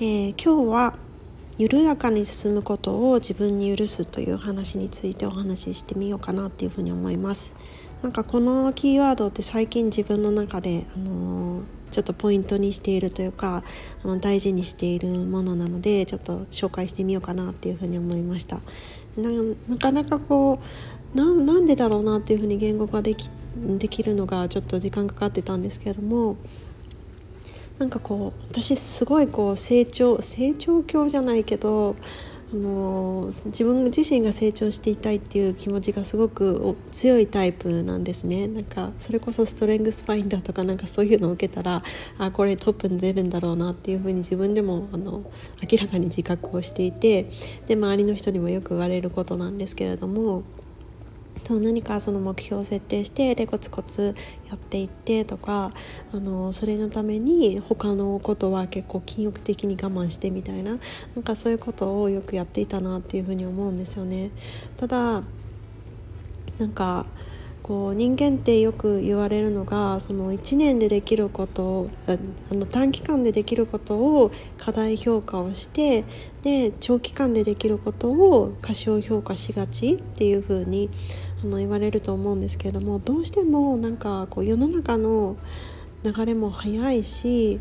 えー、今日は緩やかに進むことを自分に許すという話についてお話ししてみようかなっていうふうに思います。なんかこのキーワードって最近自分の中で、あのー、ちょっとポイントにしているというかあの大事にしているものなのでちょっと紹介してみようかなっていうふうに思いました。なかなかこうなんでだろうなっていうふうに言語化できできるのがちょっと時間かかってたんですけれどもなんかこう私すごいこう成長成長教じゃないけどあの自分自身が成長していたいっていう気持ちがすごく強いタイプなんですね。なんかそれこそストレングスファインダーとかなんかそういうのを受けたらあこれトップに出るんだろうなっていうふうに自分でもあの明らかに自覚をしていてで周りの人にもよく言われることなんですけれどもそう何かその目標を設定してでコツコツやっていってとかあのそれのために他のことは結構禁欲的に我慢してみたいななんかそういうことをよくやっていたなっていうふうに思うんですよね。ただなんかこう人間ってよく言われるのがその1年でできることをあの短期間でできることを過大評価をしてで長期間でできることを過小評価しがちっていう風にあの言われると思うんですけれどもどうしてもなんかこう世の中の流れも早いし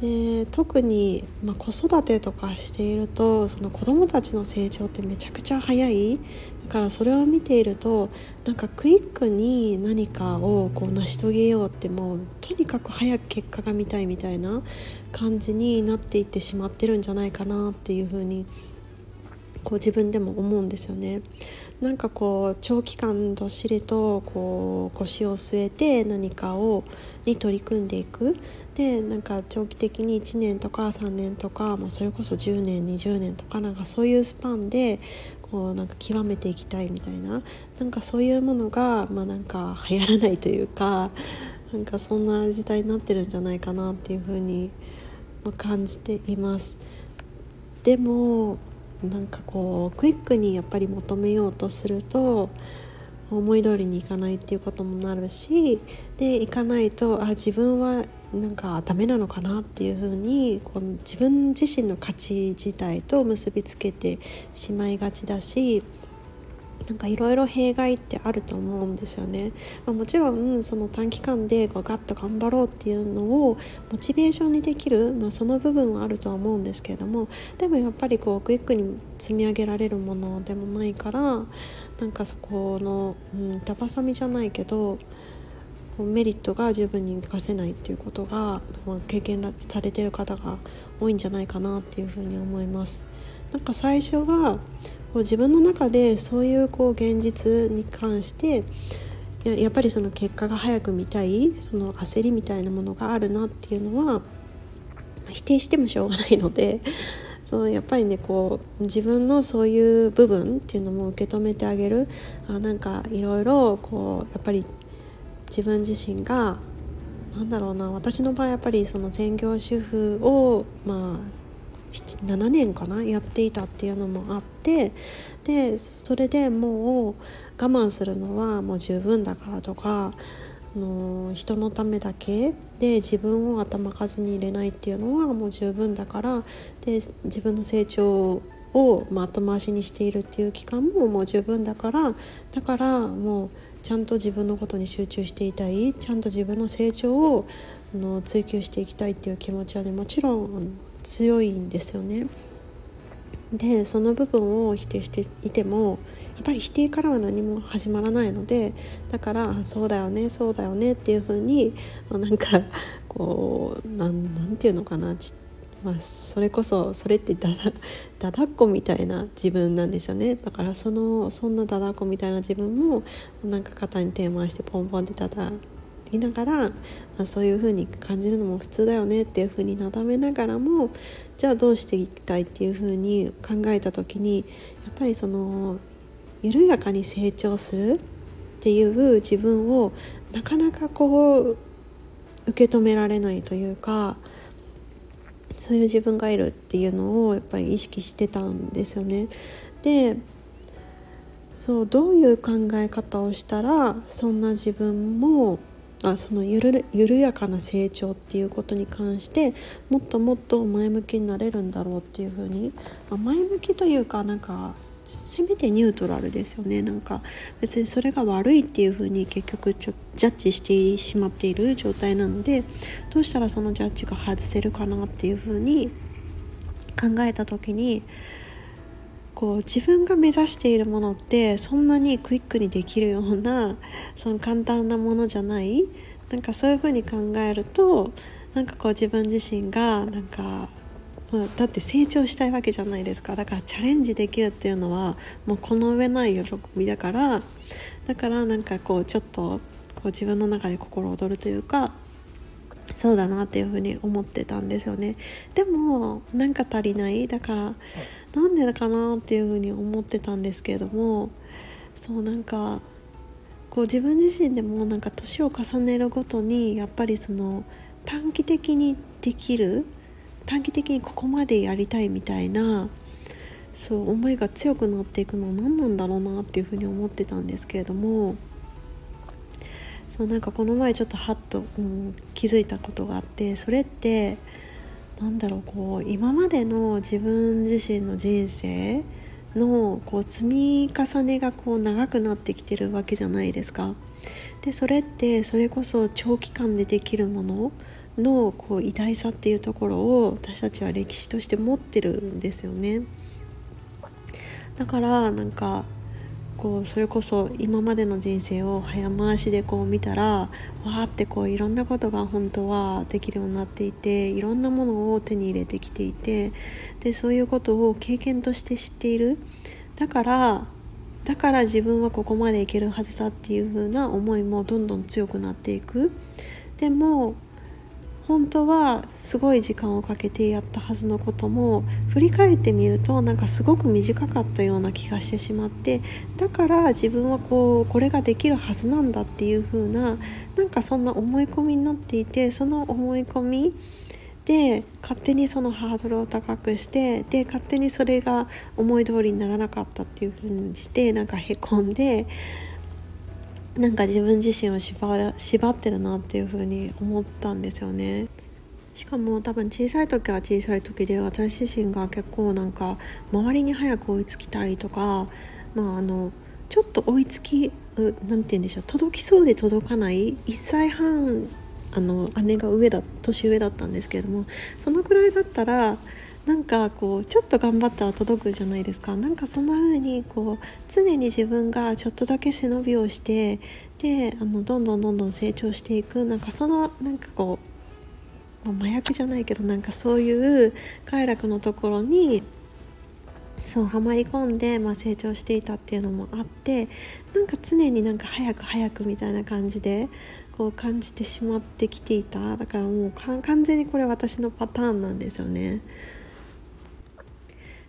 で特に、まあ、子育てとかしているとその子どもたちの成長ってめちゃくちゃ早い。だからそれを見ているとなんかクイックに何かをこう成し遂げようってもうとにかく早く結果が見たいみたいな感じになっていってしまってるんじゃないかなっていうふうにこう自分でも思うんですよね。なんかこう長期間どっしりとこう腰を据えて何かをに取り組んでいくでなんか長期的に1年とか3年とか、まあ、それこそ10年20年とかなんかそういうスパンでこうなんか極めていきたいみたいななんかそういうものが、まあ、なんか流行らないというか なんかそんな時代になってるんじゃないかなっていうふうに感じています。でもなんかこうクイックにやっぱり求めようとすると思い通りにいかないっていうこともなるしでいかないとあ自分はなんかダメなのかなっていうふうにこの自分自身の価値自体と結びつけてしまいがちだしなんかいろいろ弊害ってあると思うんですよね、まあ、もちろんその短期間でこうガッと頑張ろうっていうのをモチベーションにできる、まあ、その部分はあるとは思うんですけれどもでもやっぱりこうクイックに積み上げられるものでもないからなんかそこの、うん、板挟みじゃないけどメリットが十分に生かせないっていうことが、まあ、経験されてる方が多いんじゃないかなっていうふうに思います。なんか最初はこう自分の中でそういうこう現実に関してややっぱりその結果が早く見たいその焦りみたいなものがあるなっていうのは否定してもしょうがないので そのやっぱりねこう自分のそういう部分っていうのも受け止めてあげるあなんかいろいろこうやっぱり自分自身がなんだろうな私の場合やっぱりその専業主婦をまあ7年かなやっていたっていうのもあってでそれでもう我慢するのはもう十分だからとかあの人のためだけで自分を頭数に入れないっていうのはもう十分だからで自分の成長を、ま後回しにしているっていう期間ももう十分だからだからもうちゃんと自分のことに集中していたいちゃんと自分の成長をあの追求していきたいっていう気持ちはねもちろん強いんですよね。でその部分を否定していてもやっぱり否定からは何も始まらないのでだからそうだよねそうだよねっていうふうになんかこうなんていうのかなまあ、それこそそれってだだだっこみたいな自分なんですよね。だからそのそんなだだっこみたいな自分もなんか肩に手を回してポンポンってただ言いながら、まあ、そういう風に感じるのも普通だよねっていう風になだめながらもじゃあどうしていきたいっていう風に考えた時にやっぱりその緩やかに成長するっていう自分をなかなかこう受け止められないというかそういう自分がいるっていうのをやっぱり意識してたんですよね。でそうどういう考え方をしたらそんな自分もあそのゆる緩やかな成長っていうことに関してもっともっと前向きになれるんだろうっていうふうに、まあ、前向きというかなんかせめてニュートラルですよね。なんか別にそれが悪いっていうふうに結局ちょジャッジしてしまっている状態なのでどうしたらそのジャッジが外せるかなっていうふうに考えた時にこう自分が目指しているものってそんなにクイックにできるようなその簡単なものじゃない。なんかそういうふうに考えるとなんかこう自分自身がなんかまあ、だって成長したいわけじゃないですか。だからチャレンジできるっていうのはもうこの上ない喜びだからだからなんかこうちょっとこう自分の中で心躍るというかそうだなっていうふうに思ってたんですよね。でもなんか足りない。だからなんでだかなっていうふうに思ってたんですけれどもそうなんかこう自分自身でもなんか年を重ねるごとにやっぱりその短期的にできる短期的にここまでやりたいみたいなそう思いが強くなっていくのは何なんだろうなっていうふうに思ってたんですけれどもそうなんかこの前ちょっとハッと、うん、気づいたことがあってそれってなんだろうこう今までの自分自身の人生のこう積み重ねがこう長くなってきてるわけじゃないですか。でそれってそれこそ長期間でできるもののこう偉大さっていうところを私たちは歴史として持ってるんですよね。だからなんかこうそれこそ今までの人生を早回しでこう見たらわーってこういろんなことが本当はできるようになっていていろんなものを手に入れてきていてでそういうことを経験として知っているだからだから自分はここまでいけるはずだっていう風な思いもどんどん強くなっていくでも本当はすごい時間をかけてやったはずのことも振り返ってみるとなんかすごく短かったような気がしてしまってだから自分はこうこれができるはずなんだっていう風ななんかそんな思い込みになっていてその思い込みで勝手にそのハードルを高くしてで勝手にそれが思い通りにならなかったっていう風にしてなんかへこんでなんか自分自身を縛る縛ってるなっていう風に思ったんですよね。しかも多分小さい時は小さい時で私自身が結構なんか周りに早く追いつきたいとかまああのちょっと追いつき何て言うんでしょう届きそうで届かない1歳半あの姉が上だ年上だったんですけれどもそのくらいだったらなんかこうちょっと頑張ったら届くじゃないですか。なんかそんな風にこう常に自分がちょっとだけ背伸びをしてであのどんどんどんどん成長していく。なんかそのなんかこう、麻薬じゃないけどなんかそういう快楽のところにそうはまり込んで、まあ、成長していたっていうのもあってなんか常になんか早く早くみたいな感じでこう感じてしまってきていた。だからもう完全にこれ私のパターンなんですよね。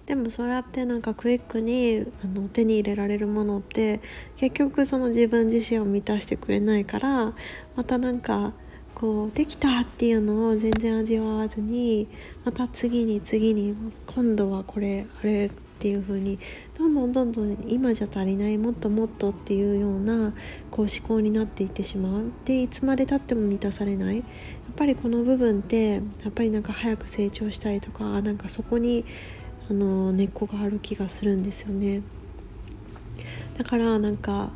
でもそうやってなんかクイックにあの手に入れられるものって結局その自分自身を満たしてくれないからまたなんかこうできたっていうのを全然味わわずにまた次に次に今度はこれあれっていう風にどんどんどんどん今じゃ足りないもっともっとっていうようなこう思考になっていってしまう。でいつまでたっても満たされない。やっぱりこの部分ってやっぱりなんか早く成長したいとかなんかそこにあの根っこがある気がするんですよね。だからなんか、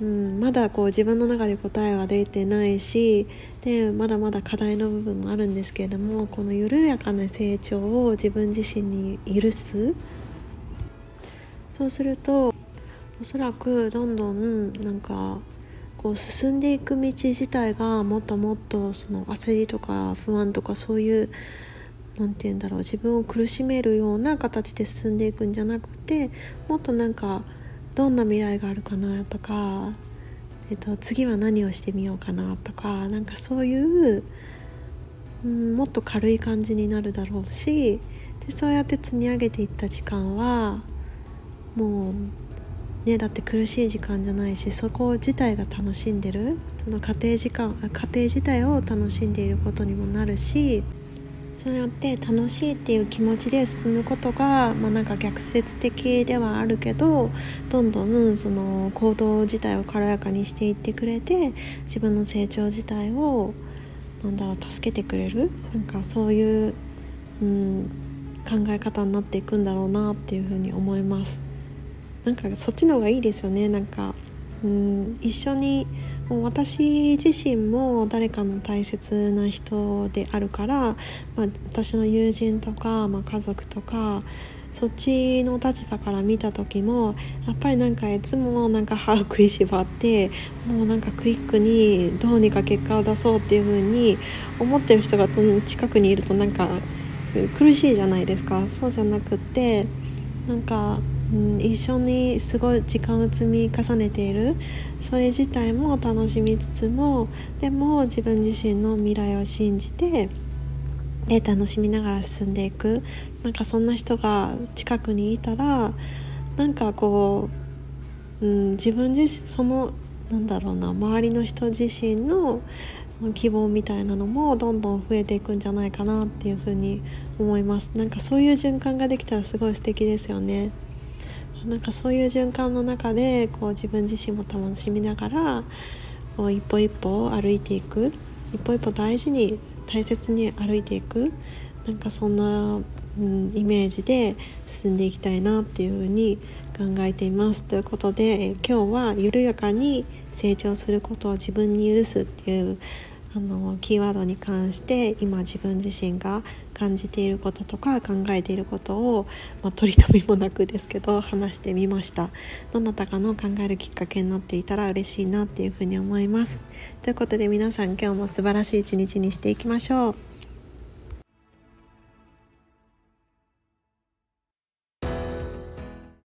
うん、まだこう自分の中で答えは出てないしでまだまだ課題の部分もあるんですけれどもこの緩やかな成長を自分自身に許す。そうするとおそらくどんどんなんかこう進んでいく道自体がもっともっとその焦りとか不安とかそういう何て言うんだろう自分を苦しめるような形で進んでいくんじゃなくてもっとなんかどんな未来があるかなとかえっと、次は何をしてみようかなとかなんかそういう、うん、もっと軽い感じになるだろうしでそうやって積み上げていった時間はもうねだって苦しい時間じゃないしそこ自体が楽しんでるその家庭時間家庭自体を楽しんでいることにもなるしそうやって楽しいっていう気持ちで進むことが、まあ、なんか逆説的ではあるけどどんどんその行動自体を軽やかにしていってくれて自分の成長自体をなんだろう助けてくれるなんかそういう、うん、考え方になっていくんだろうなっていうふうに思います。なんかそっちの方がいいですよねなんかうん一緒にもう私自身も誰かの大切な人であるから、まあ、私の友人とか、まあ、家族とかそっちの立場から見た時もやっぱりなんかいつもなんか歯を食いしばってもうなんかクイックにどうにか結果を出そうっていう風に思ってる人が近くにいるとなんか苦しいじゃないですか。そうじゃなくってなんかうん、一緒にすごい時間を積み重ねている。それ自体も楽しみつつもでも自分自身の未来を信じてで楽しみながら進んでいく。なんかそんな人が近くにいたらなんかこう、うん、自分自身そのなんだろうな周りの人自身の希望みたいなのもどんどん増えていくんじゃないかなっていうふうに思います。なんかそういう循環ができたらすごい素敵ですよね。なんかそういう循環の中でこう自分自身も楽しみながらこう一歩一歩歩いていく。一歩一歩大事に大切に歩いていく。なんかそんな、うん、イメージで進んでいきたいなっていうふうに考えています。ということで、え今日は緩やかに成長することを自分に許すっていうあのキーワードに関して今自分自身が感じていることとか考えていることを、まあ、取り留めもなくですけど話してみました。どなたかの考えるきっかけになっていたら嬉しいなっていうふうに思います。ということで皆さん今日も素晴らしい一日にしていきましょう。